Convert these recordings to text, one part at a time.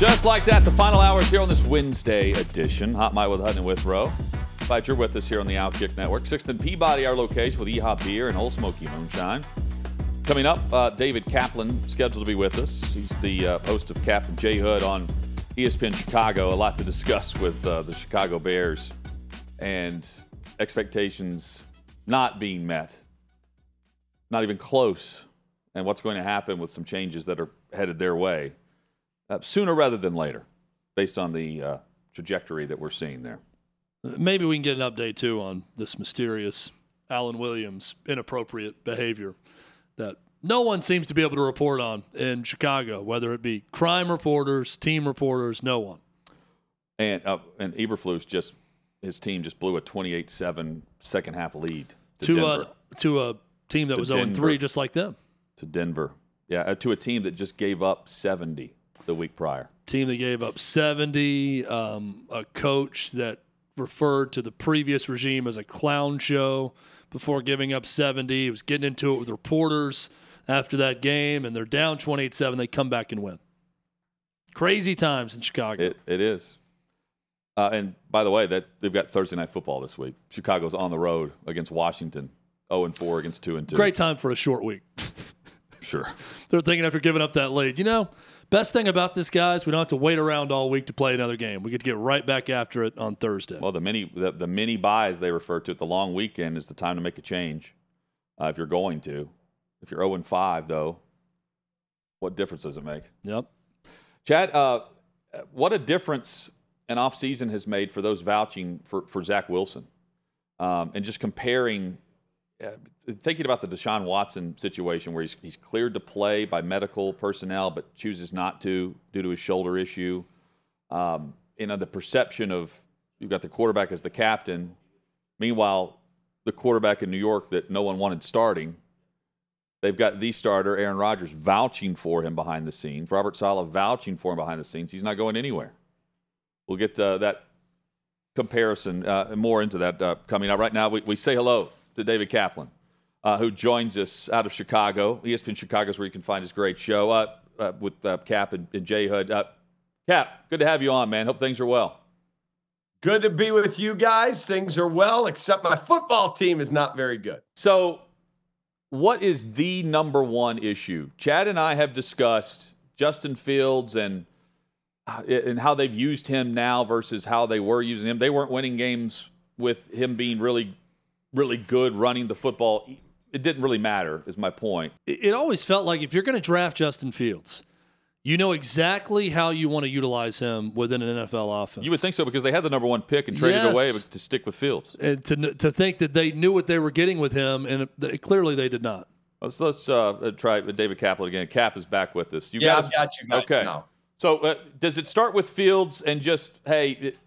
Just like that, the final hours here on this Wednesday edition. Hot Mic with Hutton and Withrow. Glad you're with us here on the Outkick Network. Sixth and Peabody, our location with EHOP Beer and Ole Smoky Moonshine. Coming up, uh, David Kaplan scheduled to be with us. He's the uh, host of Kap and J. Hood on ESPN Chicago. A lot to discuss with uh, the Chicago Bears and expectations not being met, not even close, and what's going to happen with some changes that are headed their way uh, sooner rather than later, based on the uh, trajectory that we're seeing there. Maybe we can get an update too on this mysterious Alan Williams inappropriate behavior that no one seems to be able to report on in Chicago, whether it be crime reporters, team reporters, no one. And uh, and Eberflus just his team just blew a 28-7 second half lead to, to Denver. a to a team that To was 0 Denver. 3 just like them. to Denver. Yeah, uh, to a team that just gave up 70 the week prior. Team that gave up 70, um, a coach that referred to the previous regime as a clown show before giving up 70. He was getting into it with reporters after that game, and they're down 28 7. They come back and win. Crazy times in Chicago. It, it is. Uh, and by the way, that they've got Thursday night football this week. Chicago's on the road against Washington, 0 and 4 against 2 and 2. Great time for a short week. Sure. They're thinking after giving up that lead. You know, best thing about this, guys, we don't have to wait around all week to play another game. We get to get right back after it on Thursday. Well, the mini the, the mini byes they refer to it, the long weekend is the time to make a change. Uh, if you're going to, if you're 0 and 5 though, what difference does it make? yep. Chad, uh, what a difference an offseason has made for those vouching for, for Zach Wilson. Um, and just comparing, uh, thinking about the Deshaun Watson situation where he's, he's cleared to play by medical personnel but chooses not to due to his shoulder issue. Um, you know, the perception of you've got the quarterback as the captain. Meanwhile, the quarterback in New York that no one wanted starting They've got the starter, Aaron Rodgers, vouching for him behind the scenes. Robert Saleh vouching for him behind the scenes. He's not going anywhere. We'll get uh, that comparison uh, more into that uh, coming up. Right now, we, we say hello to David Kaplan, uh, who joins us out of Chicago. ESPN Chicago is where you can find his great show uh, uh, with uh, Kap and, and J. Hood. Uh, Kap, good to have you on, man. Hope things are well. Good to be with you guys. Things are well, except my football team is not very good. So, what is the number one issue? Chad and I have discussed Justin Fields and uh, and how they've used him now versus how they were using him. They weren't winning games with him being really, really good running the football. It didn't really matter, is my point. It, it always felt like if you're going to draft Justin Fields, you know exactly how you want to utilize him within an NFL offense. You would think so because they had the number one pick and traded Yes. away to stick with Fields. and to to think that they knew what they were getting with him, and it, clearly they did not. Let's let's uh, try David Kaplan again. Kap is back with us. You yeah, guys I've got you guys Okay. now. So uh, does it start with Fields and just hey, it-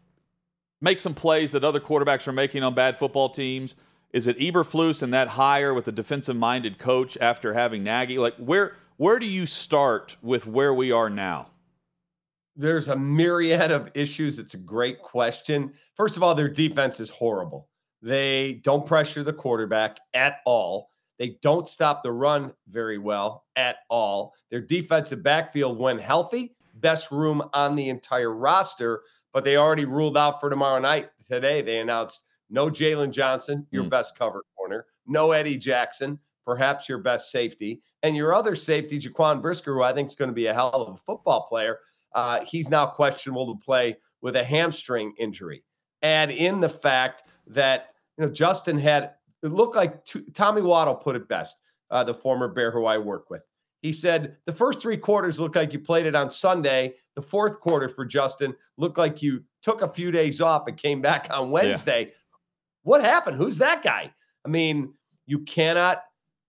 make some plays that other quarterbacks are making on bad football teams? Is it Eberflus and that hire with a defensive-minded coach after having Nagy? Like where where do you start with where we are now? There's a myriad of issues. It's a great question. First of all, their defense is horrible. They don't pressure the quarterback at all. They don't stop the run very well at all. Their defensive backfield, when healthy, best room on the entire roster, but they already ruled out for tomorrow night. Today, they announced no Jaylon Johnson, your Hmm. best cover corner, no Eddie Jackson, perhaps your best safety, and your other safety, Jaquan Brisker, who I think is going to be a hell of a football player. Uh, he's now questionable to play with a hamstring injury. Add in the fact that you know Justin had it looked like Tommy Waddle put it best, uh, the former Bear who I work with. He said the first three quarters looked like you played it on Sunday. The fourth quarter for Justin looked like you took a few days off and came back on Wednesday. What happened? Who's that guy? I mean, you cannot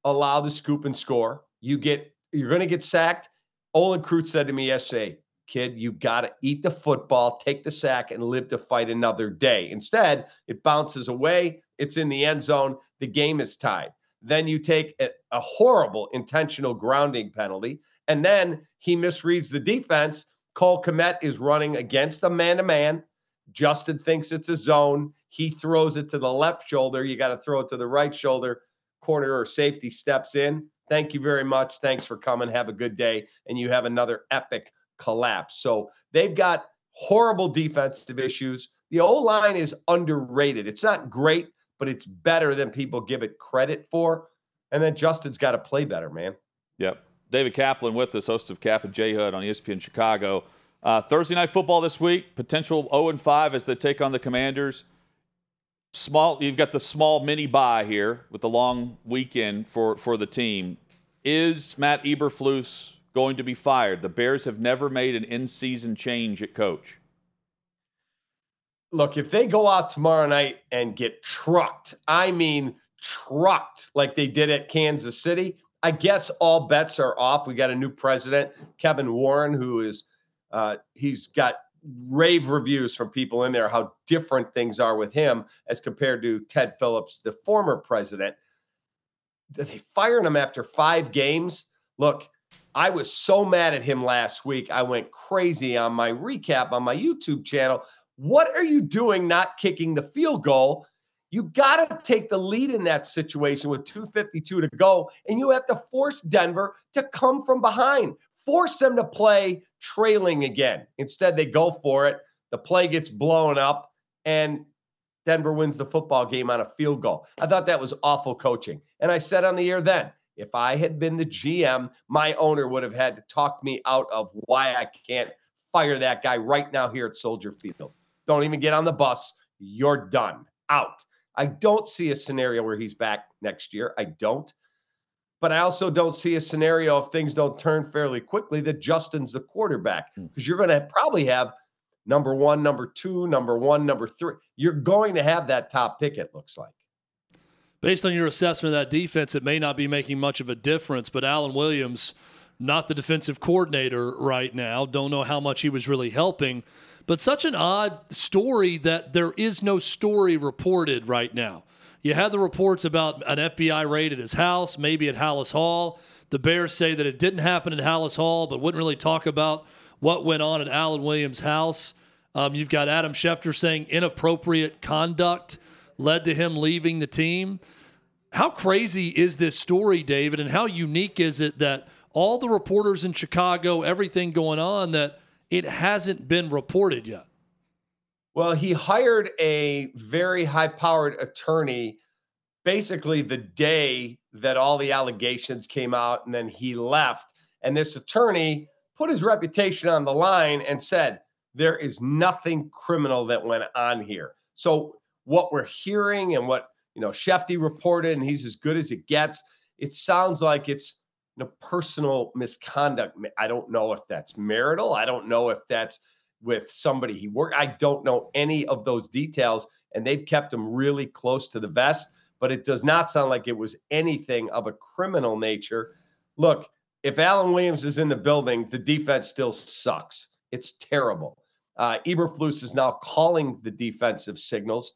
allow the scoop and score. You get you're going to get sacked Olin Kreutz said to me yesterday, kid, you got to eat the football, take the sack, and live to fight another day. Instead, it bounces away. It's in the end zone. The game is tied. Then you take a, a horrible intentional grounding penalty, and then he misreads the defense. Cole Kmet is running against a man to man. Justin thinks it's a zone. He throws it to the left shoulder. You got to throw it to the right shoulder. Corner or safety steps in. Thank you very much. Thanks for coming. Have a good day. And you have another epic collapse. So they've got horrible defensive issues. The O line is underrated. It's not great, but it's better than people give it credit for. And then Justin's got to play better, man. Yep. David Kaplan with us, host of Kap and J Hood on ESPN Chicago. Uh, Thursday night football this week, potential 0 and 5 as they take on the Commanders. Small, you've got the small mini bye here with the long weekend for, for the team. Is Matt Eberflus going to be fired? The Bears have never made an in season change at coach. Look, if they go out tomorrow night and get trucked, I mean trucked like they did at Kansas City, I guess all bets are off. We got a new president, Kevin Warren, who is uh, he's got rave reviews from people in there how different things are with him as compared to Ted Phillips, the former president. They fired him after five games. Look, I was so mad at him last week. I went crazy on my recap on my YouTube channel. What are you doing not kicking the field goal? You got to take the lead in that situation with 252 to go, and you have to force Denver to come from behind force them to play trailing again. Instead, they go for it. The play gets blown up, and Denver wins the football game on a field goal. I thought that was awful coaching. And I said on the air then, if I had been the GM, my owner would have had to talk me out of why I can't fire that guy right now here at Soldier Field. Don't even get on the bus. You're done. Out. I don't see a scenario where he's back next year. I don't. But I also don't see a scenario if things don't turn fairly quickly that Justin's the quarterback because hmm. you're going to probably have number one, number two, number one, number three. You're going to have that top pick, it looks like. Based on your assessment of that defense, it may not be making much of a difference, but Alan Williams, not the defensive coordinator right now, don't know how much he was really helping. But such an odd story that there is no story reported right now. You had the reports about an FBI raid at his house, maybe at Halas Hall. The Bears say that it didn't happen at Halas Hall, but wouldn't really talk about what went on at Alan Williams' house. Um, you've got Adam Schefter saying inappropriate conduct led to him leaving the team. How crazy is this story, David, and how unique is it that all the reporters in Chicago, everything going on, that it hasn't been reported yet? Well, he hired a very high powered attorney basically the day that all the allegations came out, and then he left. And this attorney put his reputation on the line and said, There is nothing criminal that went on here. So, what we're hearing and what you know, Shefty reported, and he's as good as it gets. It sounds like it's know, personal misconduct. I don't know if that's marital. I don't know if that's with somebody he worked. I don't know any of those details, and they've kept him really close to the vest. But it does not sound like it was anything of a criminal nature. Look, if Alan Williams is in the building, the defense still sucks. It's terrible. Uh, Eberflus is now calling the defensive signals.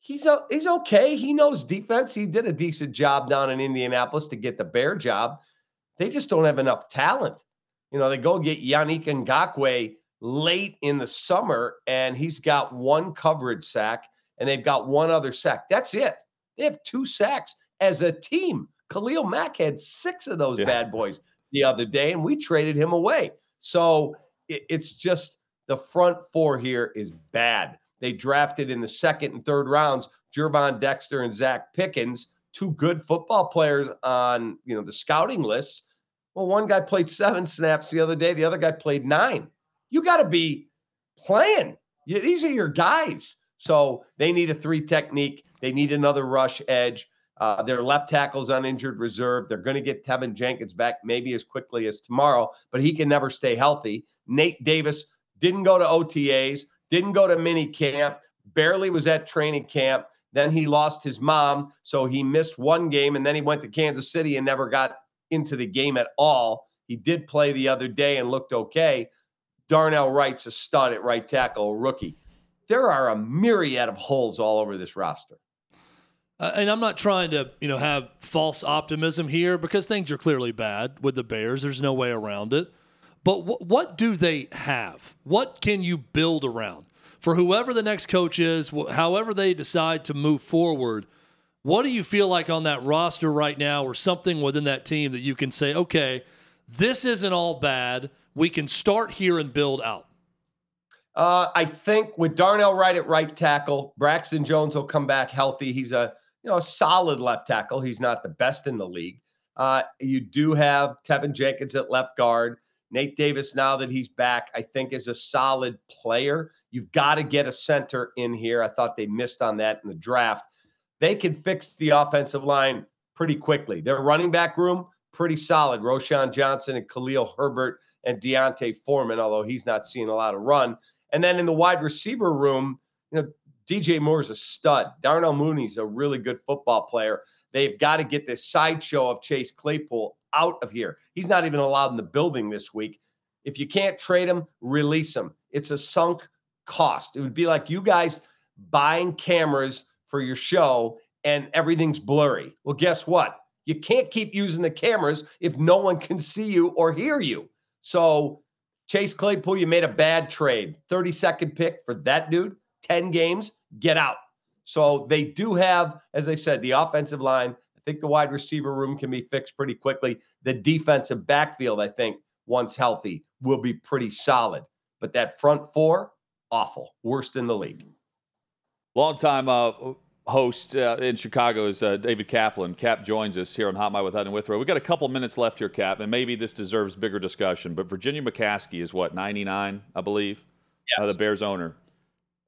He's he's okay. He knows defense. He did a decent job down in Indianapolis to get the Bear job. They just don't have enough talent. You know, they go get Yannick Ngakoue late in the summer, and he's got one coverage sack and they've got one other sack. That's it. They have two sacks as a team. Khalil Mack had six of those yeah. bad boys the other day, and we traded him away. So it, it's just the front four here is bad. They drafted in the second and third rounds Gervon Dexter and Zacch Pickens, two good football players on you know the scouting lists. Well, one guy played seven snaps the other day, the other guy played nine you got to be playing. These are your guys. So they need a three technique. They need another rush edge. Uh, their left tackle's on injured reserve. They're going to get Teven Jenkins back maybe as quickly as tomorrow, but he can never stay healthy. Nate Davis didn't go to OTAs, didn't go to mini camp, barely was at training camp. Then he lost his mom, so he missed one game, and then he went to Kansas City and never got into the game at all. He did play the other day and looked okay. Darnell Wright's a stud at right tackle, rookie. There are a myriad of holes all over this roster. Uh, and I'm not trying to, you know, have false optimism here because things are clearly bad with the Bears. There's no way around it. But wh- what do they have? What can you build around for whoever the next coach is, wh- however they decide to move forward? What do you feel like on that roster right now, or something within that team that you can say, okay, this isn't all bad. We can start here and build out. Uh, I think with Darnell Wright at right tackle, Braxton Jones will come back healthy. He's a you know a solid left tackle. He's not the best in the league. Uh, you do have Teven Jenkins at left guard. Nate Davis, now that he's back, I think is a solid player. You've got to get a center in here. I thought they missed on that in the draft. They can fix the offensive line pretty quickly. Their running back room, pretty solid. Roschon Johnson and Khalil Herbert and D'Onta Foreman, although he's not seeing a lot of run. And then in the wide receiver room, you know, DJ Moore's a stud. Darnell Mooney's a really good football player. They've got to get this sideshow of Chase Claypool out of here. He's not even allowed in the building this week. If you can't trade him, release him. It's a sunk cost. It would be like you guys buying cameras for your show and everything's blurry. Well, guess what? You can't keep using the cameras if no one can see you or hear you. So, Chase Claypool, you made a bad trade. 30 second pick for that dude, 10 games, get out. So, they do have, as I said, the offensive line. I think the wide receiver room can be fixed pretty quickly. The defensive backfield, I think, once healthy, will be pretty solid. But that front four, awful, worst in the league. Long time uh, host uh, in Chicago is uh, David Kaplan. Kap joins us here on Hot Mic with Hutton Withrow. We've got a couple minutes left here, Kap, and maybe this deserves bigger discussion. But Virginia McCaskey is what, 99, I believe? Yes. the Bears owner.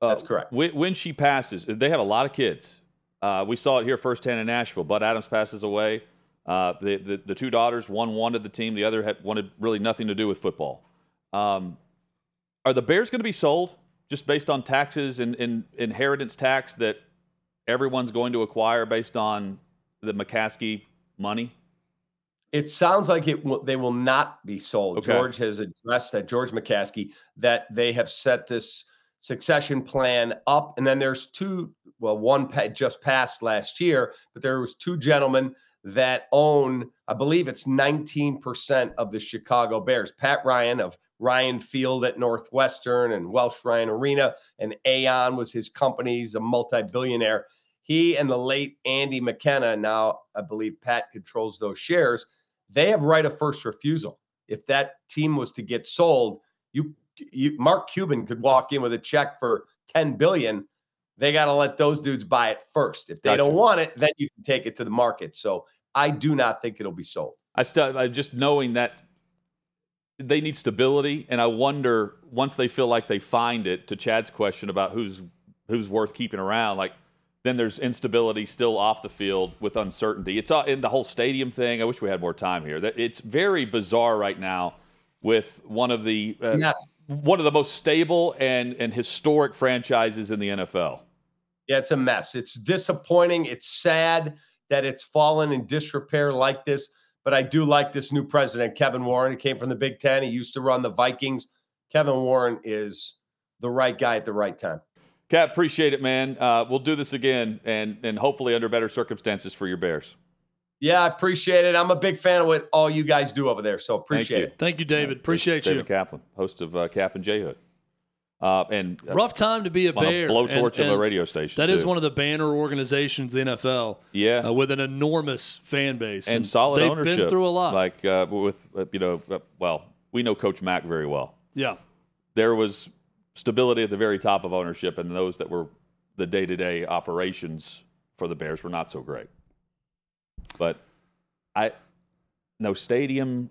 That's correct. When, when, she passes, they have a lot of kids. Uh, we saw it here firsthand in Nashville. Bud Adams passes away. Uh, the, the, the two daughters, one wanted the team, the other had wanted really nothing to do with football. Um, are the Bears going to be sold just based on taxes and, and inheritance tax that everyone's going to acquire based on the McCaskey money? It sounds like it. W- they will not be sold. Okay. George has addressed that. George McCaskey that they have set this succession plan up, and then there's two. Well, one just passed last year, but there was two gentlemen that own. I believe it's 19 percent of the Chicago Bears. Pat Ryan of Ryan Field at Northwestern and Welsh Ryan Arena, and Aon was his company. He's a multi-billionaire. He and the late Andy McKenna, now I believe Pat controls those shares. They have right of first refusal. If that team was to get sold, you, you Mark Cuban could walk in with a check for 10 billion. They got to let those dudes buy it first. If they Gotcha. don't want it, then you can take it to the market. So I do not think it'll be sold. I still, I just knowing that they need stability, and I wonder once they feel like they find it. To Chad's question about who's who's worth keeping around, like then there's instability still off the field with uncertainty. It's uh, in the whole stadium thing. I wish we had more time here. That it's very bizarre right now with one of the uh, Yes. one of the most stable and and historic franchises in the NFL. Yeah, it's a mess. It's disappointing. It's sad that it's fallen in disrepair like this. But I do like this new president, Kevin Warren. He came from the Big Ten. He used to run the Vikings. Kevin Warren is the right guy at the right time. Kap, appreciate it, man. Uh, we'll do this again, and and hopefully under better circumstances for your Bears. Yeah, I appreciate it. I'm a big fan of what all you guys do over there. So appreciate you. it. Thank you, David. Appreciate David you. Kaplan, host of uh, Kap and J Hood. Uh, and uh, Rough time to be a bear. a blowtorch and- of a radio station. That is too. one of the banner organizations the NFL. Yeah. uh, with an enormous fan base and solid they've ownership. Been through a lot. Like uh, with uh, you know, uh, well, we know Coach Mack very well. yeah, There was stability at the very top of ownership, and those that were the day-to-day operations for the Bears were not so great. But I, no stadium.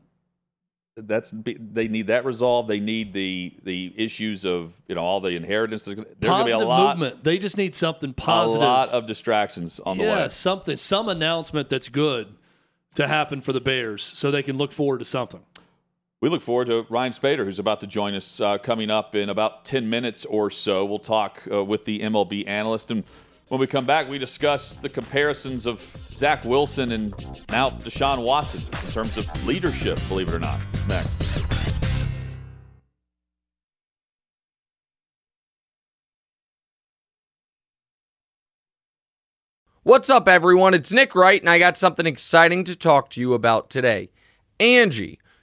That's they need that resolved. They need the the issues of you know all the inheritance. There's, going to be a lot, movement. They just need something positive. a lot of distractions on the yeah, way. something, some announcement that's good to happen for the Bears, so they can look forward to something. We look forward to Ryan Spaeder, who's about to join us uh, coming up in about 10 minutes or so. We'll talk uh, with the MLB analyst. And When we come back, we discuss the comparisons of Zach Wilson and now Deshaun Watson in terms of leadership, believe it or not. It's next. What's up, everyone? It's Nick Wright, and I got something exciting to talk to you about today. Angie,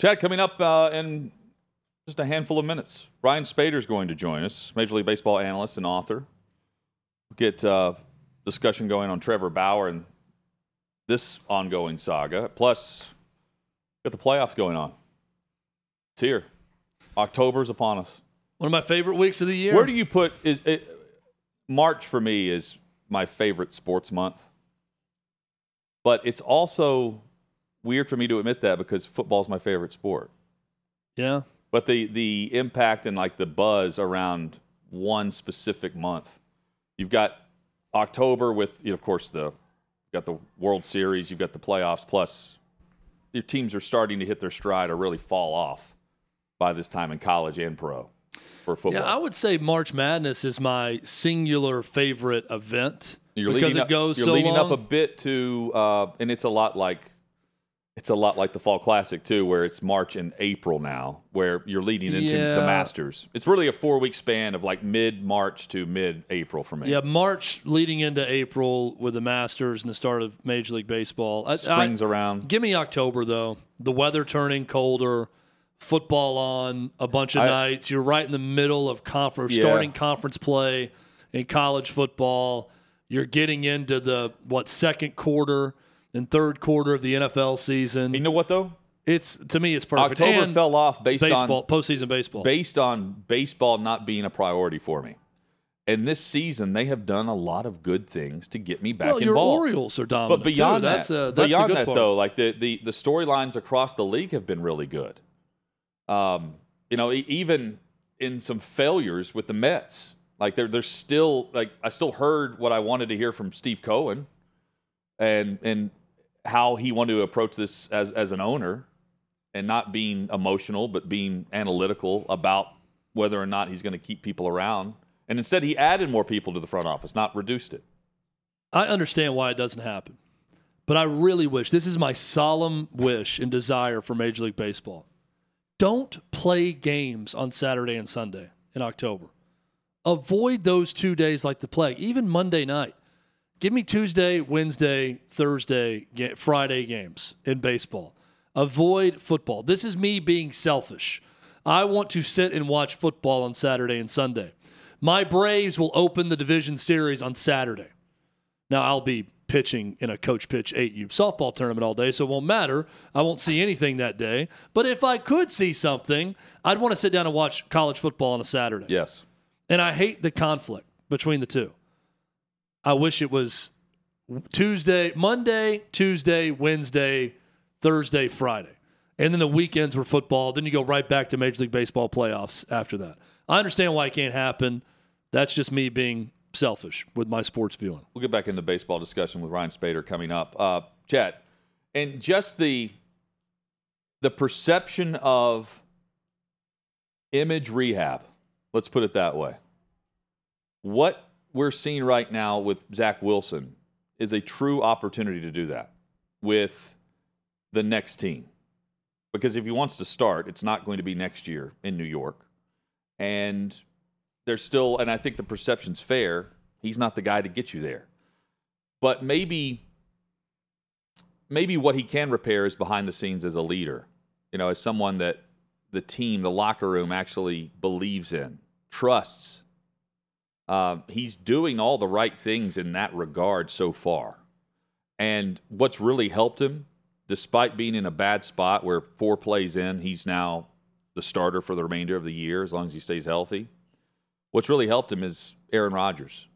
Chad, coming up uh, in just a handful of minutes, Ryan Spaeder is going to join us, Major League Baseball analyst and author. We'll get uh, discussion going on Trevor Bauer and this ongoing saga. Plus, got the playoffs going on. It's here. October's upon us. One of my favorite weeks of the year. Where do you put is it, March for me is my favorite sports month, but it's also weird for me to admit that because football's my favorite sport. Yeah. But the the impact and like the buzz around one specific month. You've got October with you know, of course the you've got the World Series, you've got the playoffs plus your teams are starting to hit their stride or really fall off by this time in college and pro for football. Yeah, I would say March Madness is my singular favorite event you're because leading it up, goes you're so leading long. up a bit to uh, and it's a lot like it's a lot like the fall classic too where it's march and april now where you're leading into the masters it's really a four week span of like mid march to mid april for me yeah, March leading into April with the Masters and the start of Major League Baseball. I- I- springs around Give me October though. The weather turning colder, football on a bunch of I- nights. You're right in the middle of conference Yeah. starting conference play in college football. You're getting into the what second quarter and third quarter of the NFL season. you know what though It's to me it's perfect. october And fell off based baseball on postseason baseball. based on baseball not being a priority for me and this season they have done a lot of good things to get me back well, your involved Orioles are dominant. But beyond too. that, that's a, that's beyond that part. though, like the the the storylines across the league have been really good. Um, you know, even in some failures with the Mets, like there there's still like I still heard what I wanted to hear from Steve Cohen, and and how he wanted to approach this as as an owner, and not being emotional but being analytical about whether or not he's going to keep people around. And instead, he added more people to the front office, not reduced it. I understand why it doesn't happen, but I really wish this is my solemn wish and desire for Major League Baseball. Don't play games on Saturday and Sunday in October. Avoid those two days like the plague, even Monday night. Give me Tuesday, Wednesday, Thursday, Friday games in baseball. Avoid football. This is me being selfish. I want to sit and watch football on Saturday and Sunday. My Braves will open the division series on Saturday. Now I'll be pitching in a coach pitch 8U softball tournament all day, so it won't matter. I won't see anything that day. But if I could see something, I'd want to sit down and watch college football on a Saturday. Yes. And I hate the conflict between the two. I wish it was Tuesday, Monday, Tuesday, Wednesday, Thursday, Friday. And then the weekends were football. Then you go right back to Major League Baseball playoffs after that. I understand why it can't happen. That's just me being selfish with my sports viewing. We'll get back into baseball discussion with Ryan Spaeder coming up. Uh, Chad, and just the the perception of image rehab. Let's put it that way. What we're seeing right now with Zach Wilson is a true opportunity to do that with the next team. Because if he wants to start, it's not going to be next year in New York. And there's still, and I think the perception's fair, he's not the guy to get you there. But maybe maybe what he can repair is behind the scenes as a leader, you know, as someone that the team, the locker room actually believes in, trusts. Uh, he's doing all the right things in that regard so far. And what's really helped him, despite being in a bad spot where four plays in, he's now the starter for the remainder of the year as long as he stays healthy. What's really helped him is Aaron Rodgers,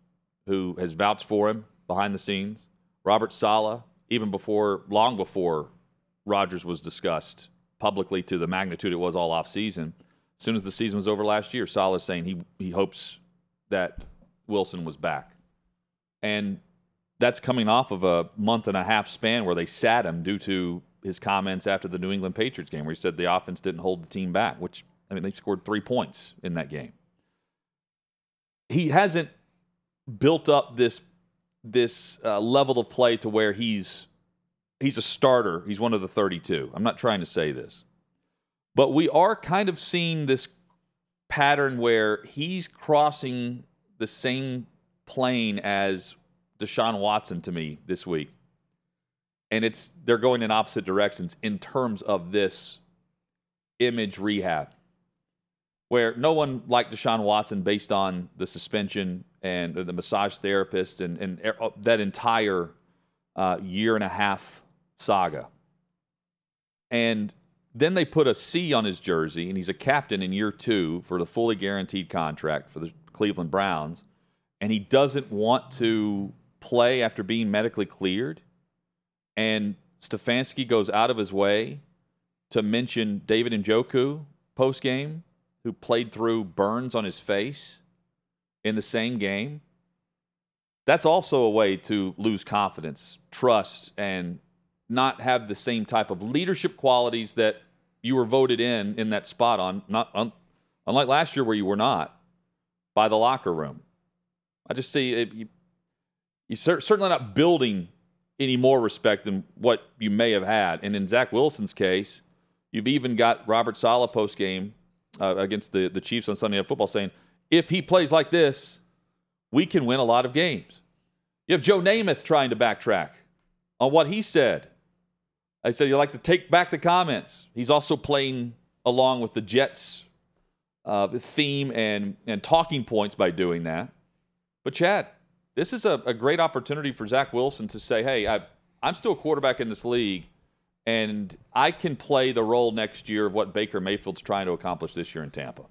who has vouched for him behind the scenes. Robert Saleh, even before, long before Rodgers was discussed publicly to the magnitude it was all off season. As soon as the season was over last year, Saleh saying he he hopes that Wilson was back, and that's coming off of a month and a half span where they sat him due to his comments after the New England Patriots game, where he said the offense didn't hold the team back. Which I mean, they scored three points in that game. He hasn't built up this this uh, level of play to where he's he's a starter. He's one of the 32. I'm not trying to say this. But we are kind of seeing this pattern where he's crossing the same plane as Deshaun Watson to me this week. And it's they're going in opposite directions in terms of this image rehab. Where no one liked Deshaun Watson based on the suspension and the massage therapist and, and uh, that entire uh, year and a half saga. And then they put a C on his jersey, and he's a captain in year two for the fully guaranteed contract for the Cleveland Browns. And he doesn't want to play after being medically cleared. And Stefanski goes out of his way to mention David Njoku post game, who played through burns on his face in the same game, that's also a way to lose confidence, trust, and not have the same type of leadership qualities that you were voted in in that spot on. Not un, unlike last year where you were not by the locker room. I just see it, you, you certainly not building any more respect than what you may have had. And in Zach Wilson's case, you've even got Robert Saleh post game uh, against the, the Chiefs on Sunday Night Football saying, if he plays like this, we can win a lot of games. You have Joe Namath trying to backtrack on what he said. I said you like to take back the comments. He's also playing along with the Jets uh, theme and, and talking points by doing that. But, Chad, this is a, a great opportunity for Zach Wilson to say, hey, I, I'm still a quarterback in this league, and I can play the role next year of what Baker Mayfield's trying to accomplish this year in Tampa.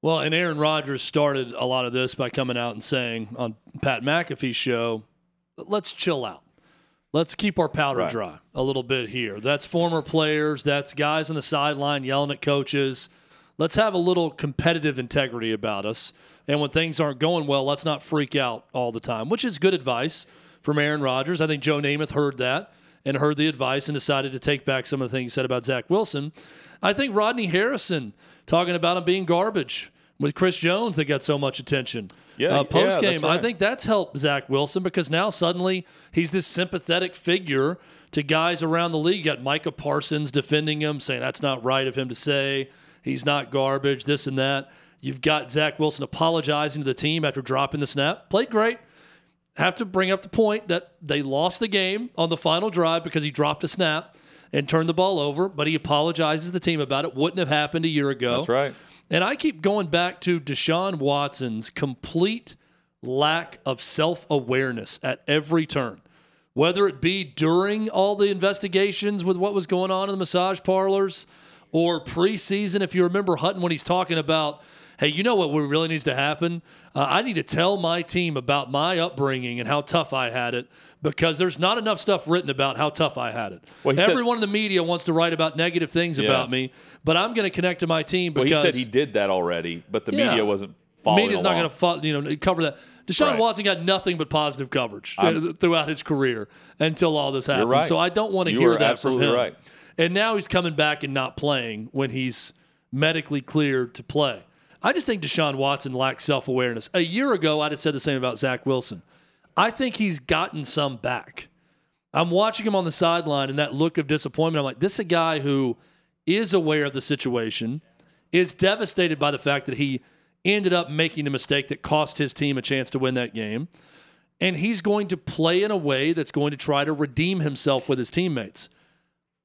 Well, and Aaron Rodgers started a lot of this by coming out and saying on Pat McAfee's show, let's chill out. Let's keep our powder right. dry a little bit here. That's former players, that's guys on the sideline yelling at coaches. Let's have a little competitive integrity about us. And when things aren't going well, let's not freak out all the time, which is good advice from Aaron Rodgers. I think Joe Namath heard that and heard the advice and decided to take back some of the things he said about Zach Wilson. I think Rodney Harrison talking about him being garbage with Chris Jones that got so much attention. Yeah, uh, post game. Yeah, right. I think that's helped Zach Wilson because now suddenly he's this sympathetic figure to guys around the league. You got Micah Parsons defending him, saying that's not right of him to say. He's not garbage, this and that. You've got Zach Wilson apologizing to the team after dropping the snap. Played great. Have to bring up the point that they lost the game on the final drive because he dropped a snap and turned the ball over, but he apologizes to the team about it. Wouldn't have happened a year ago. That's right. And I keep going back to Deshaun Watson's complete lack of self awareness at every turn, whether it be during all the investigations with what was going on in the massage parlors or preseason. If you remember Hutton when he's talking about, hey, you know what really needs to happen? Uh, I need to tell my team about my upbringing and how tough I had it because there's not enough stuff written about how tough I had it. Well, Everyone said, in the media wants to write about negative things yeah. about me, but I'm going to connect to my team because well, he said he did that already, but the yeah, media wasn't following. Media's along. not going to you know cover that. Deshaun right. Watson got nothing but positive coverage I'm, throughout his career until all this happened. Right. So I don't want to hear that from him. Right. And now he's coming back and not playing when he's medically cleared to play. I just think Deshaun Watson lacks self awareness. A year ago, I'd have said the same about Zach Wilson. I think he's gotten some back. I'm watching him on the sideline and that look of disappointment. I'm like, this is a guy who is aware of the situation, is devastated by the fact that he ended up making a mistake that cost his team a chance to win that game. And he's going to play in a way that's going to try to redeem himself with his teammates.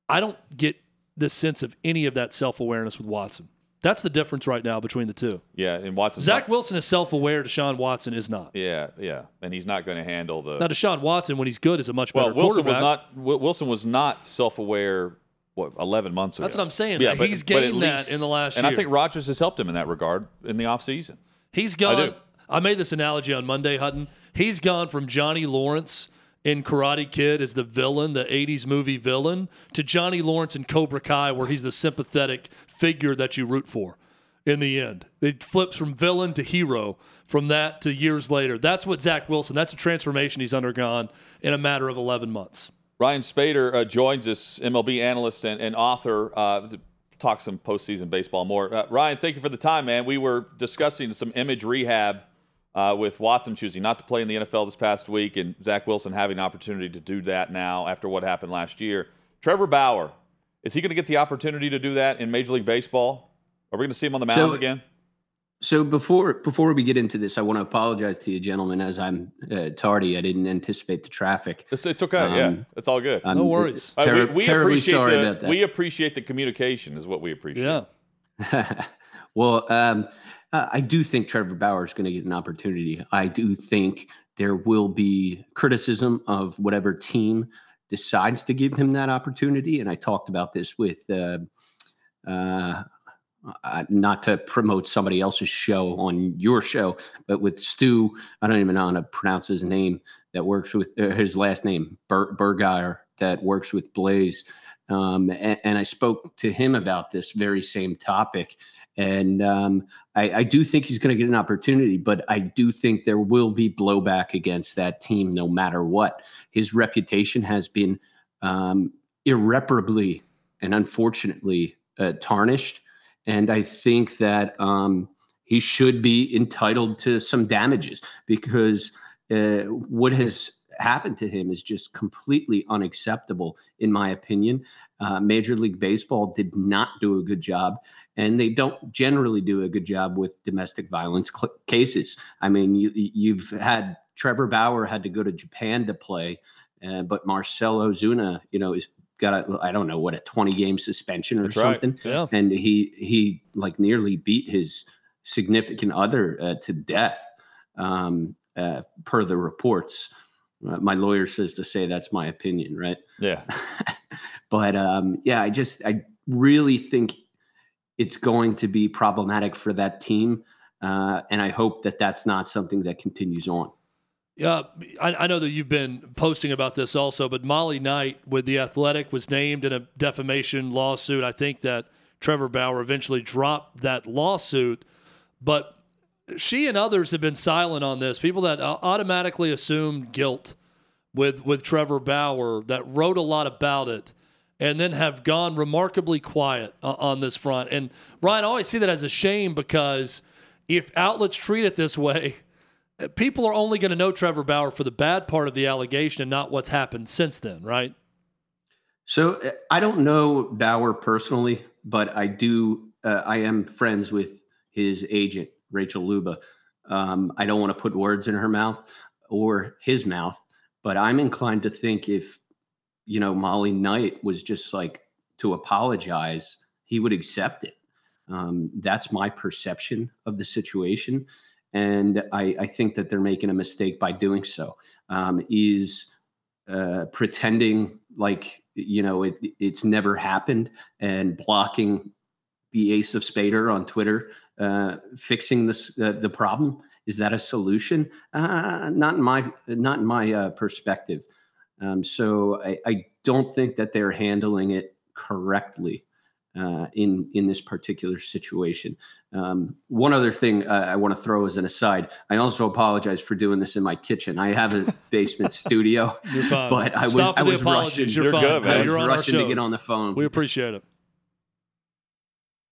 I don't get this sense of any of that self awareness with Watson. That's the difference right now between the two. Yeah, and Watson. Zach Wilson is self aware. Deshaun Watson is not. Yeah, yeah, and he's not going to handle the. Now, Deshaun Watson, when he's good, is a much better well, Wilson was not. Wilson was not self aware. What eleven months ago? That's what I'm saying. Yeah, He's at gained that in the last and year. I think Rodgers has helped him in that regard in the offseason. He's gone. do. I, made this analogy on Monday, Hutton. He's gone from Johnny Lawrence in Karate Kid as the villain, the 80s movie villain, to Johnny Lawrence in Cobra Kai, where he's the sympathetic figure that you root for in the end. It flips from villain to hero from that to years later. That's what Zach Wilson, that's a transformation he's undergone in a matter of 11 months. Ryan Spaeder uh, joins us, MLB analyst and, and author. Uh, talk some postseason baseball more. Uh, Ryan, thank you for the time, man. We were discussing some image rehab uh, with Watson choosing not to play in the NFL this past week, and Zach Wilson having an opportunity to do that now after what happened last year. Trevor Bauer, is he going to get the opportunity to do that in Major League Baseball? Are we going to see him on the mound So- again? So before before we get into this, I want to apologize to you, gentlemen, as I'm uh, tardy. I didn't anticipate the traffic. It's, it's okay. yeah, Um, it's all good. I'm No worries. Uh, terri- we, we terribly appreciate sorry the about that. we appreciate the communication is what we appreciate. Yeah. well, um, uh, I do think Trevor Bauer is going to get an opportunity. I do think there will be criticism of whatever team decides to give him that opportunity. And I talked about this with, uh, uh, not to promote somebody else's show on your show, but with Stu, I don't even know how to pronounce his name, that works with uh, his last name, Ber- Burguiere, that works with Blaze. Um, and, and I spoke to him about this very same topic. And um, I, I do think he's going to get an opportunity, but I do think there will be blowback against that team no matter what. His reputation has been um, irreparably and unfortunately uh, tarnished. And I think that um, he should be entitled to some damages because uh, what has happened to him is just completely unacceptable, in my opinion. Uh, Major League Baseball did not do a good job, and they don't generally do a good job with domestic violence cl- cases. I mean, you, you've had Trevor Bauer had to go to Japan to play, uh, but Marcell Ozuna, you know, is got a I don't know what a twenty game suspension or That's right. something Yeah. and he he like nearly beat his significant other uh, to death um, uh, per the reports my lawyer says to say that's my opinion right Yeah. but um, yeah i just i really think it's going to be problematic for that team uh, and i hope that that's not something that continues on Yeah, I, I know that you've been posting about this also, but Molly Knight with the Athletic was named in a defamation lawsuit. I think that Trevor Bauer eventually dropped that lawsuit, but she and others have been silent on this. People that uh, automatically assume guilt with with Trevor Bauer that wrote a lot about it and then have gone remarkably quiet uh, on this front. And Ryan, I always see that as a shame because if outlets treat it this way, people are only going to know Trevor Bauer for the bad part of the allegation and not what's happened since then, right? So uh, I don't know Bauer personally, but I do. Uh, I am friends with his agent, Rachel Luba. Um, I don't want to put words in her mouth or his mouth, but I'm inclined to think if you know Molly Knight was just like to apologize, he would accept it. Um, that's my perception of the situation, and I, I think that they're making a mistake by doing so. Um, is uh, pretending like you know it, it's never happened and blocking the ace of Spaeder on twitter uh, fixing this uh, the problem is that a solution uh, not in my not in my uh, perspective um, so I, I don't think that they're handling it correctly uh, in in this particular situation. Um, one other thing uh, I want to throw as an aside: I also apologize for doing this in my kitchen. I have a basement studio, You're fine. but I was Stop I was apologies. rushing. You're You're fine. good, man. I was You're on our rushing show. to get on the phone. We appreciate it.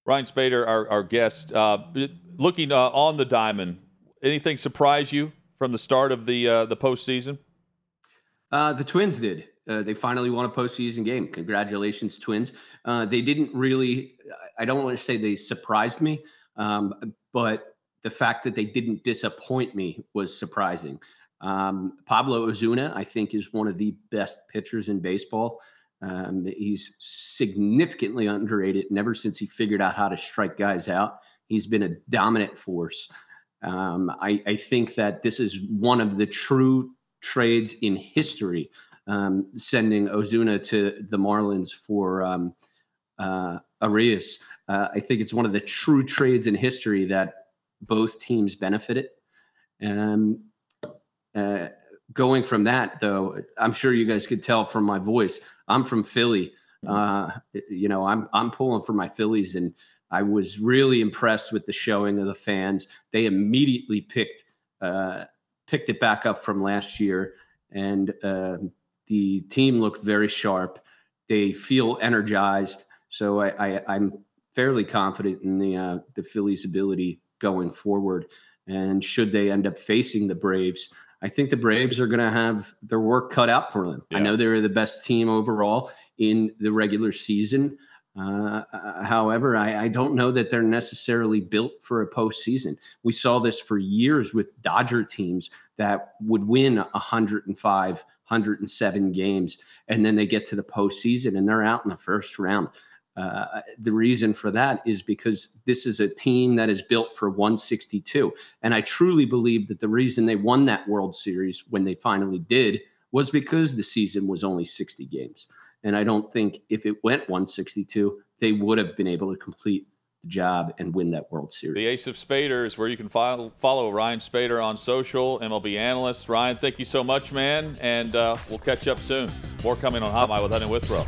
Ryan Spaeder, our, our guest, uh, looking uh, on the diamond. Anything surprise you from the start of the uh, the postseason? Uh, the Twins did. Uh, they finally won a postseason game. Congratulations, Twins. Uh, they didn't really. I don't want to say they surprised me, um, but the fact that they didn't disappoint me was surprising. Um, Pablo Ozuna, I think, is one of the best pitchers in baseball. Um, he's significantly underrated. And ever since he figured out how to strike guys out, he's been a dominant force. Um, I, I, think that this is one of the true trades in history, um, sending Ozuna to the Marlins for um, uh, Arias. Uh, I think it's one of the true trades in history that both teams benefited. And uh, going from that, though, I'm sure you guys could tell from my voice. I'm from Philly. Mm-hmm. Uh, you know, I'm I'm pulling for my Phillies, and I was really impressed with the showing of the fans. They immediately picked uh, picked it back up from last year, and uh, the team looked very sharp. They feel energized, so I, I, am fairly confident in the uh, the Phillies' ability going forward. And should they end up facing the Braves, I think the Braves are going to have their work cut out for them. Yeah. I know they're the best team overall in the regular season. Uh, however, I, I, don't know that they're necessarily built for a postseason. We saw this for years with Dodger teams that would win 105, 107 games, and then they get to the postseason and they're out in the first round. Uh, the reason for that is because this is a team that is built for 162. And I truly believe that the reason they won that World Series when they finally did was because the season was only 60 games. And I don't think if it went 162, they would have been able to complete the job and win that World Series. The Ace of Spaeder is where you can follow, follow Ryan Spaeder on social, MLB analyst. Ryan, thank you so much, man. And uh, we'll catch up soon. More coming on Hot Mic with Hutton Withrow.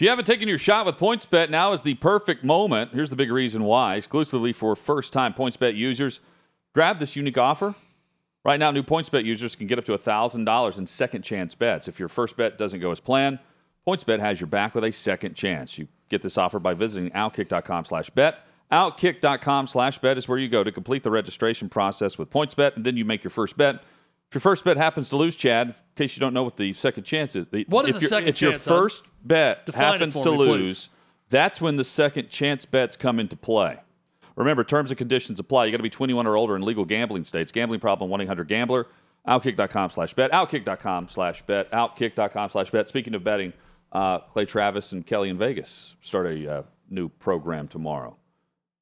If you haven't taken your shot with PointsBet, now is the perfect moment. Here's the big reason why. Exclusively for first time PointsBet users, grab this unique offer. Right now, new PointsBet users can get up to $1,000 in second chance bets. If your first bet doesn't go as planned, PointsBet has your back with a second chance. You get this offer by visiting outkick.com slash bet. Outkick.com slash bet is where you go to complete the registration process with PointsBet, and then you make your first bet. If your first bet happens to lose, Chad, in case you don't know what the second chance is, what is if a second if chance? If your first bet happens to me, lose, please. that's when the second chance bets come into play. Remember, terms and conditions apply. You got to be 21 or older in legal gambling states. Gambling problem, 1 800 Gambler. Outkick.com slash bet. Outkick.com slash bet. Outkick.com slash bet. Speaking of betting, uh, Clay Travis and Kelly in Vegas start a uh, new program tomorrow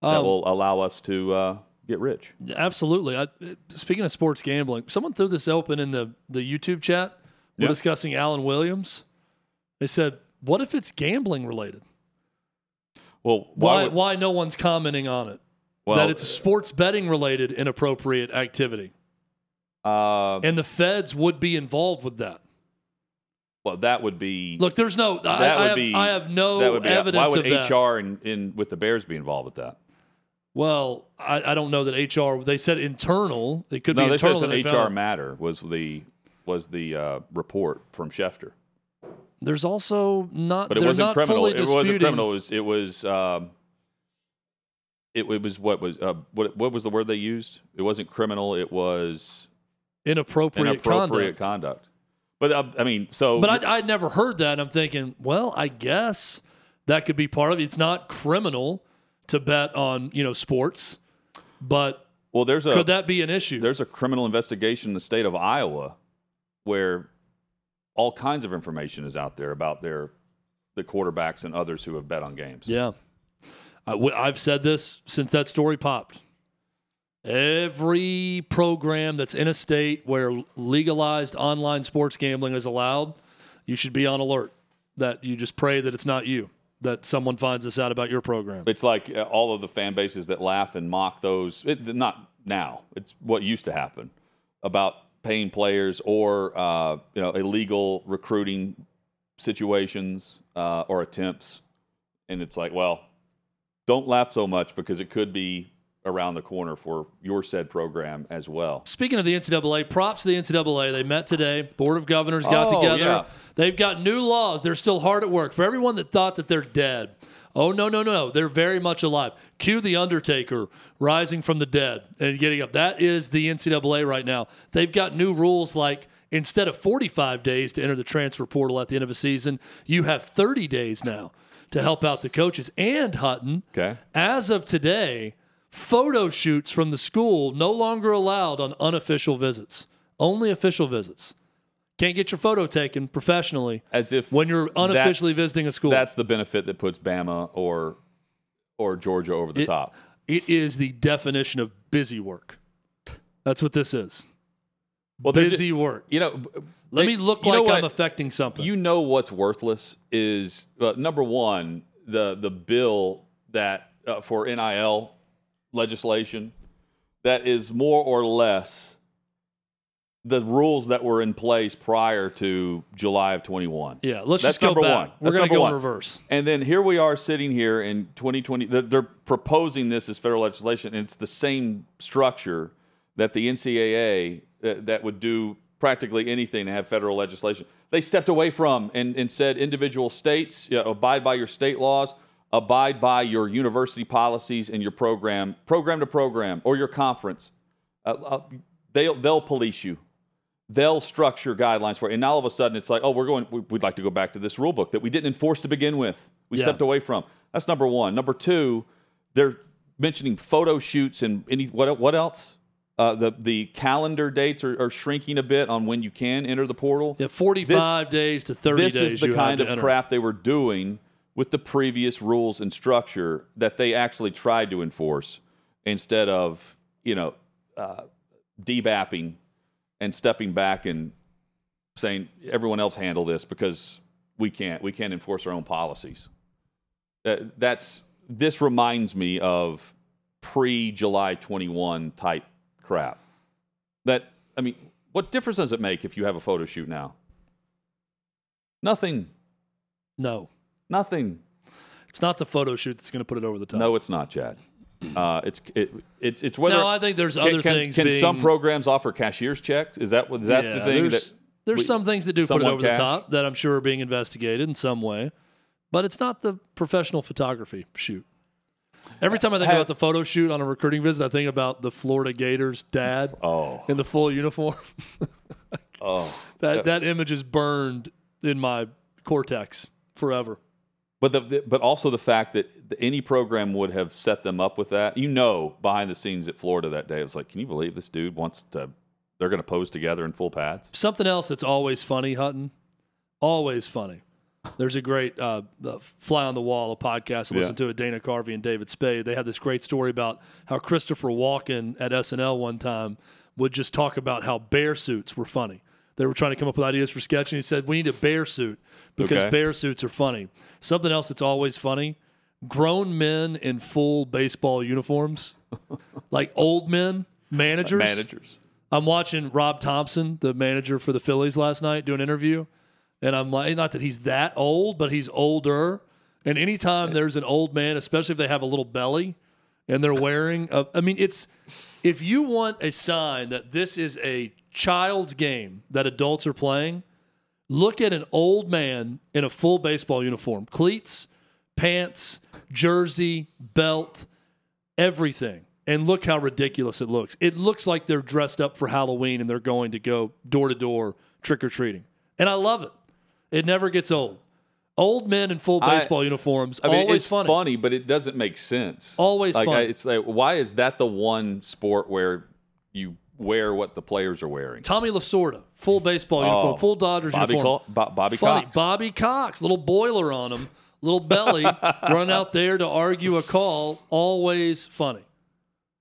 that Um, will allow us to uh, get rich. Absolutely. I, speaking of sports gambling, someone threw this open in the, the YouTube chat. We're Yeah. discussing Alan Williams. They said, "What if it's gambling related? Well, Why would- why no one's commenting on it? well, that it's a sports betting related inappropriate activity, uh, and the feds would be involved with that. well, that would be Look, there's no. That I would have, be I have no that would be evidence why would. HR in, in with the Bears be involved with that? Well, I, I don't know that HR. They said internal. It could No, be they said internal. it's an HR found. matter was the was the uh, report from Schefter, There's also not. but it wasn't criminal. It wasn't criminal. It was it was um, it, it was what was uh, what what was the word they used? It wasn't criminal. It was inappropriate, inappropriate conduct. conduct. But uh, I mean, so But I, I'd never heard that. I'm thinking, well, I guess that could be part of it. It's not criminal to bet on you know sports, but well, there's a could that be an issue? there's a criminal investigation in the state of Iowa where all kinds of information is out there about their the quarterbacks and others who have bet on games. Yeah, I, w- I've said this since that story popped, Every program that's in a state where legalized online sports gambling is allowed, you should be on alert that you just pray that it's not you, that someone finds this out about your program. It's like uh, all of the fan bases that laugh and mock those. It, not now. It's what used to happen about paying players or uh, you know illegal recruiting situations uh, or attempts, and it's like, well, don't laugh so much because it could be around the corner for your said program as well. Speaking of the NCAA, props to the NCAA. They met today. Board of Governors got Oh, together. yeah. They've got new laws. They're still hard at work. For everyone that thought that they're dead, oh, no, no, no. They're very much alive. Cue The Undertaker rising from the dead and getting up. That is the NCAA right now. They've got new rules like instead of 45 days to enter the transfer portal at the end of a season, you have 30 days now to help out the coaches. And Hutton, Okay. as of today, photo shoots from the school no longer allowed on unofficial visits, only official visits. Can't get your photo taken professionally As if when you're unofficially visiting a school. That's the benefit that puts Bama or or Georgia over the It- top. it is the definition of busy work. That's what this is. Well, busy work. You know, Let they- me look like I'm affecting something. You know what's worthless is uh, number one the the bill that uh, for NIL legislation that is more or less the rules that were in place prior to July of 21. yeah, let's That's just go number back. one. We're going to go one. in reverse. And then here we are sitting here in 2020. They're, they're proposing this as federal legislation, and it's the same structure that the NCAA uh, that would do practically anything to have federal legislation. They stepped away from and, and said individual states you know, abide by your state laws, abide by your university policies and your program, program to program, or your conference. Uh, uh, they'll they'll police you they'll structure guidelines for it. And now all of a sudden it's like, oh, we're going, we- we'd like to go back to this rule book that we didn't enforce to begin with. We Yeah. stepped away from. That's number one. Number two, they're mentioning photo shoots and any what what else? Uh, the the calendar dates are, are shrinking a bit on when you can enter the portal. Yeah, 45 days to 30 this days. is the kind of enter. crap they were doing with the previous rules and structure that they actually tried to enforce instead of you know uh, debapping and stepping back and saying everyone else handle this because we can't we can't enforce our own policies. Uh, that's this reminds me of pre July 21 type crap. That I mean what difference does it make if you have a photo shoot now? Nothing. No, nothing it's not the photo shoot that's going to put it over the top. no it's not Chad uh, it's it, it's it's whether No, I think there's can, other can, things. can being, some programs offer cashier's checks is that what is that Yeah, the thing There's, that there's we- some things that do put it over cash? the top that I'm sure are being investigated in some way, but it's not the professional photography shoot. Every time I think Have- about the photo shoot on a recruiting visit, I think about the Florida Gators dad oh in the full uniform. oh that that image is burned in my cortex forever. But the, but also the fact that the, any program would have set them up with that. You know, behind the scenes at Florida that day, it was like, can you believe this dude wants to? They're going to pose together in full pads. Something else that's always funny, Hutton. Always funny. There's a great uh, fly on the wall, a podcast. I Yeah. listen to it. Dana Carvey and David Spade. They had this great story about how Christopher Walken at SNL one time would just talk about how bear suits were funny. They were trying to come up with ideas for sketch, and He said, "We need a bear suit because Okay. bear suits are funny." Something else that's always funny: grown men in full baseball uniforms, like old men, managers. Managers. I'm watching Rob Thompson, the manager for the Phillies, last night do an interview, and I'm like, not that he's that old, but he's older. And anytime there's an old man, especially if they have a little belly and they're wearing, a, I mean, it's if you want a sign that this is a child's game that adults are playing, look at an old man in a full baseball uniform, cleats, pants, jersey, belt, everything. And look how ridiculous it looks. It looks like they're dressed up for Halloween and they're going to go door to door trick or treating. And I love it. It never gets old. Old men in full I- baseball uniforms, I mean, always it's funny. but it doesn't make sense. Always like, funny. I, it's like, why is that the one sport where you wear what the players are wearing? Tommy Lasorda, full baseball uniform, Oh, full Dodgers Bobby, uniform. Col- Bo- Bobby funny. Cox. Bobby Cox, little boiler on him, little belly, run out there to argue a call. Always funny.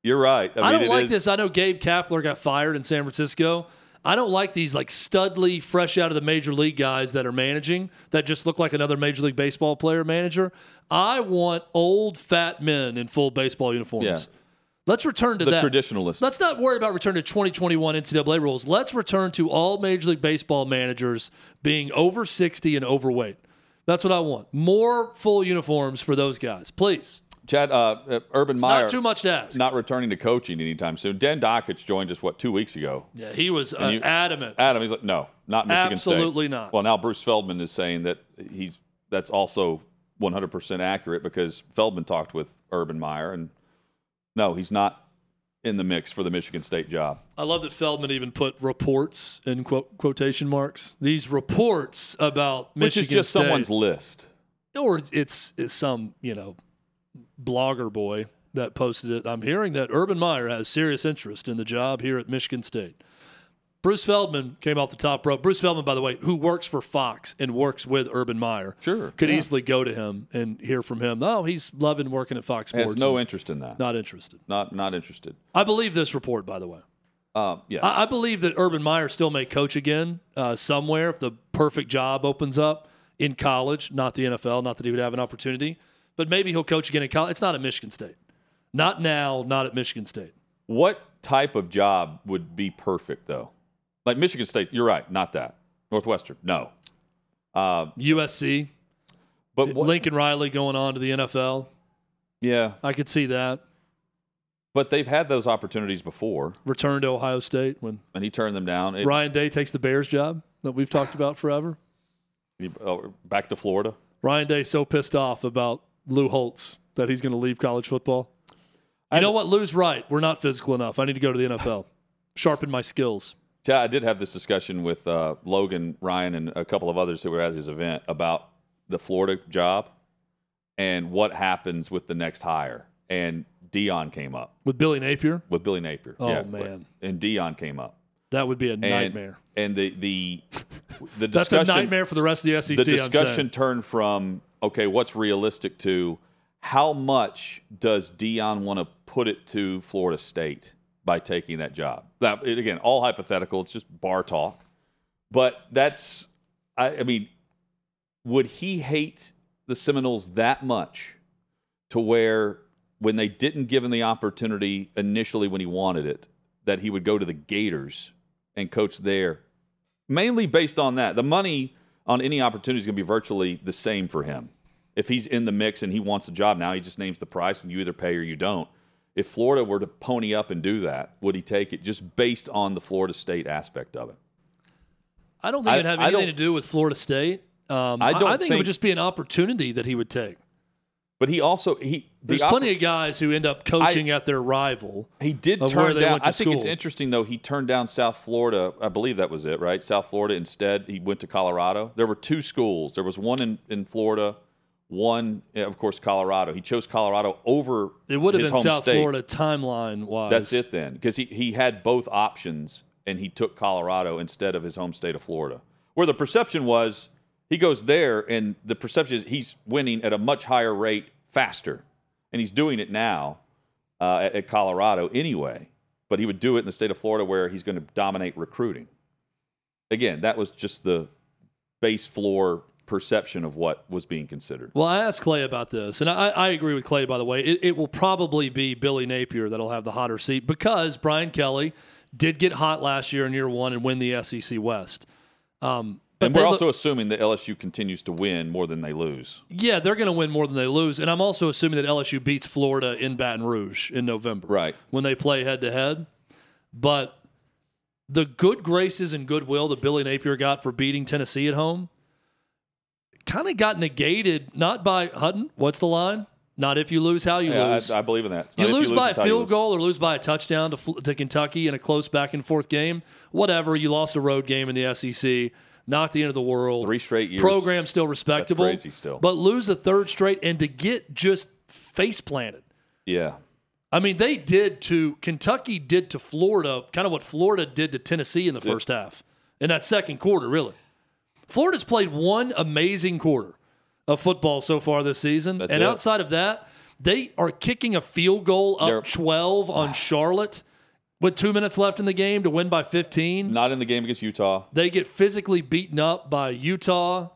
You're right. I, I, mean, don't like is- this. I know Gabe Kapler got fired in San Francisco. I don't like these like studly, fresh out of the major league guys that are managing that just look like another major league baseball player manager. I want old fat men in full baseball uniforms. Yeah. Let's return to the that. traditionalist. Let's not worry about return to 2021 NCAA rules. Let's return to all Major League Baseball managers being over 60 and overweight. That's what I want. More full uniforms for those guys, please. Chad, uh, uh, Urban Meyer Not too much to ask. not returning to coaching anytime soon. Dan Dakich joined us what two weeks ago. yeah, he was uh, you- adamant. Adam, he's like, no, not Michigan State. Absolutely not. Well, now Bruce Feldman is saying that he's that's also 100% accurate because Feldman talked with Urban Meyer, and no, he's not in the mix for the Michigan State job. I love that Feldman even put reports in quote, quotation marks. These reports about Which Michigan is just State, someone's list. or it's, it's some you know blogger boy that posted it. I'm hearing that Urban Meyer has serious interest in the job here at Michigan State. Bruce Feldman came off the top rope. Bruce Feldman, by the way, who works for Fox and works with Urban Meyer, Sure, could yeah. easily go to him and hear from him. Oh, he's loving working at Fox Sports. Has no interest in that. not interested. Not not interested. I believe this report, by the way. Uh, yes. I, I believe that Urban Meyer still may coach again uh, somewhere if the perfect job opens up in college, not the NFL. Not that he would have an opportunity, but maybe he'll coach again in college. It's not at Michigan State. Not now. Not at Michigan State. What type of job would be perfect though? Like Michigan State, you're right, not that. Northwestern, no. Uh, USC, but what, Lincoln Riley going on to the NFL. yeah, I could see that. but they've had those opportunities before, Return to Ohio State when and he turned them down. It- Ryan Day takes the Bears job that we've talked about forever. oh, back to Florida. Ryan Day so pissed off about Lou Holtz that he's going to leave college football. You know what? Lou's right. We're not physical enough. I need to go to the NFL. Sharpen my skills. Yeah, I did have this discussion with uh, Logan Ryan and a couple of others who were at his event about the Florida job and what happens with the next hire. And Deion came up With Billy Napier, with Billy Napier. Oh, Yeah, man. and Deion came up. that would be a And, nightmare. And the the the That's a nightmare for the rest of the SEC. the discussion turned from okay, what's realistic to how much does Deion want to put it to Florida State by taking that job? That it- again, all hypothetical. It's just bar talk. But that's, I, I mean, would he hate the Seminoles that much to where when they didn't give him the opportunity initially when he wanted it, that he would go to the Gators and coach there, mainly based on that. The money on any opportunity is going to be virtually the same for him. If he's in the mix and he wants a job now, he just names the price and you either pay or you don't. If Florida were to pony up and do that, would he take it just based on the Florida State aspect of it? I don't think I- it'd have anything to don't- with Florida State. Um, I I, don't I think, it would just be an opportunity that he would take. But he also he the There's oppor- plenty of guys who end up coaching at their rival. He did turn down. I think it's interesting though. He turned down South Florida. I believe that was it, right? South Florida instead. He went to Colorado. There were two schools. There was one in, in Florida, one, of course, Colorado. He chose Colorado over. It would have his been home South state. Florida timeline wise. That's it then, because he he had both options and he took Colorado instead of his home state of Florida, where the perception was he goes there and the perception is he's winning at a much higher rate faster, and he's doing it now uh, at, at Colorado anyway. But he would do it in the state of Florida where he's going to dominate recruiting. Again, that was just the base floor perception of what was being considered. Well, I asked Clay about this, and I, I agree with Clay, by the way. It, it will probably be Billy Napier that'll have the hotter seat because Brian Kelly did get hot last year in year one and win the SEC West. Um, and we're also look- assuming that LSU continues to win more than they lose. yeah, they're going to win more than they lose. And I'm also assuming that LSU beats Florida in Baton Rouge in November. Right. When they play head to head. But the good graces and goodwill that Billy Napier got for beating Tennessee at home kind of got negated, not by Hutton. What's the line? Not if you lose, how you Yeah, lose. I, I believe in that. You not if lose by a you field lose. goal or lose by a touchdown to, to Kentucky in a close back and forth game. Whatever. You lost a road game in the SEC. Not the end of the world. Three straight years. Program still respectable. crazy still. But lose a third straight and to get just face planted. Yeah. I mean, they did to Kentucky did to Florida kind of what Florida did to Tennessee in the first half. In that second quarter, really. Florida's played one amazing quarter of football so far this season. That's and it. outside of that, They are kicking a field goal They're- up 12 on Charlotte with two minutes left in the game to win by 15. Not in the game against Utah. They get physically beaten up by Utah.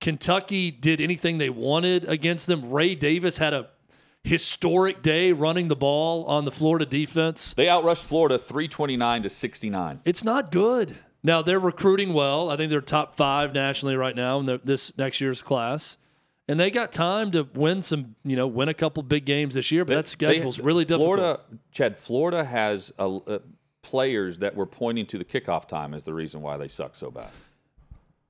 Kentucky did anything they wanted against them. Ray Davis had a historic day running the ball on the Florida defense. They outrushed Florida 329 to 69. It's not good. Now they're recruiting well. I think they're top five nationally right now in the, this next year's class, and they got time to win some. You know, win a couple big games this year. But that They- schedule's really difficult. Florida, Chad, Florida has a, uh, players that were pointing to the kickoff time as the reason why they suck so bad.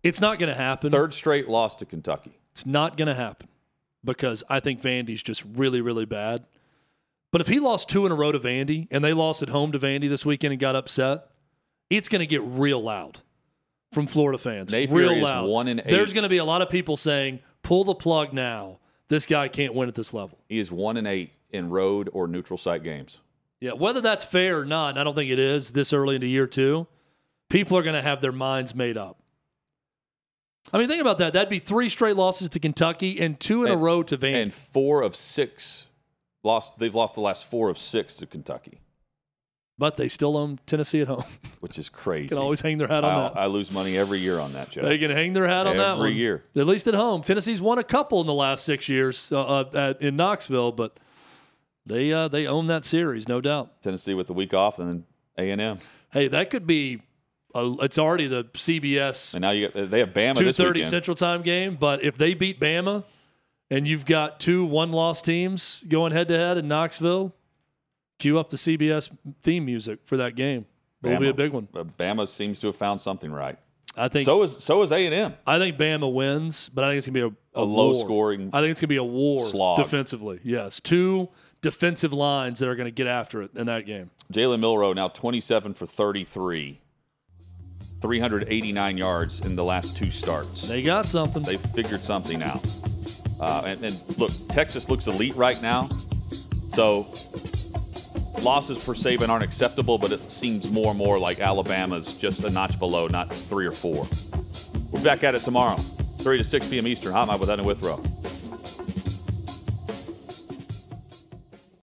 It's not going to happen. Third straight loss to Kentucky. It's not going to happen because I think Vandy's just really, really bad. But if he lost two in a row to Vandy and they lost at home to Vandy this weekend and got upset, it's going to get real loud from Florida fans. Real loud. one and There's going to be a lot of people saying, "Pull the plug now. This guy can't win at this level." He is one and eight in road or neutral site games. Yeah, whether that's fair or not, I don't think it is this early into year two. People are going to have their minds made up. I mean, think about that. That'd be three straight losses to Kentucky and two in a row to Vandy. And four of six lost. They've lost the last four of six to Kentucky, but they still own Tennessee at home. which is crazy. can always hang their hat on I, that. I lose money every year on that, Chad. they can hang their hat on that Every year. At least at home. Tennessee's won a couple in the last six years uh, uh, at, in Knoxville, but they uh, they own that series, no doubt. Tennessee with the week off, and then A and M, Hey, that could be. A, it's already the CBS and now you got, they have Bama two thirty. Central Time game. But if they beat Bama, and you've got two one loss teams going head to head in Knoxville, cue up the CBS theme music for that game. It'll be a big one. Bama seems to have found something right. I think. So is so is A and M. I think Bama wins, but I think it's gonna be a, A low war. scoring I think it's gonna be a war slog. defensively. Yes, two defensive lines that are gonna get after it in that game. Jalen Milroe now 27 for 33, 389 yards in the last two starts. They got something. They figured something out. Uh, and, and look, Texas looks elite right now. So losses for Saban aren't acceptable, but it seems more and more like Alabama's just a notch below, not three or four. We're back at it tomorrow, 3 to 6 p.m. Eastern. Hot Mic with Ed Withrow.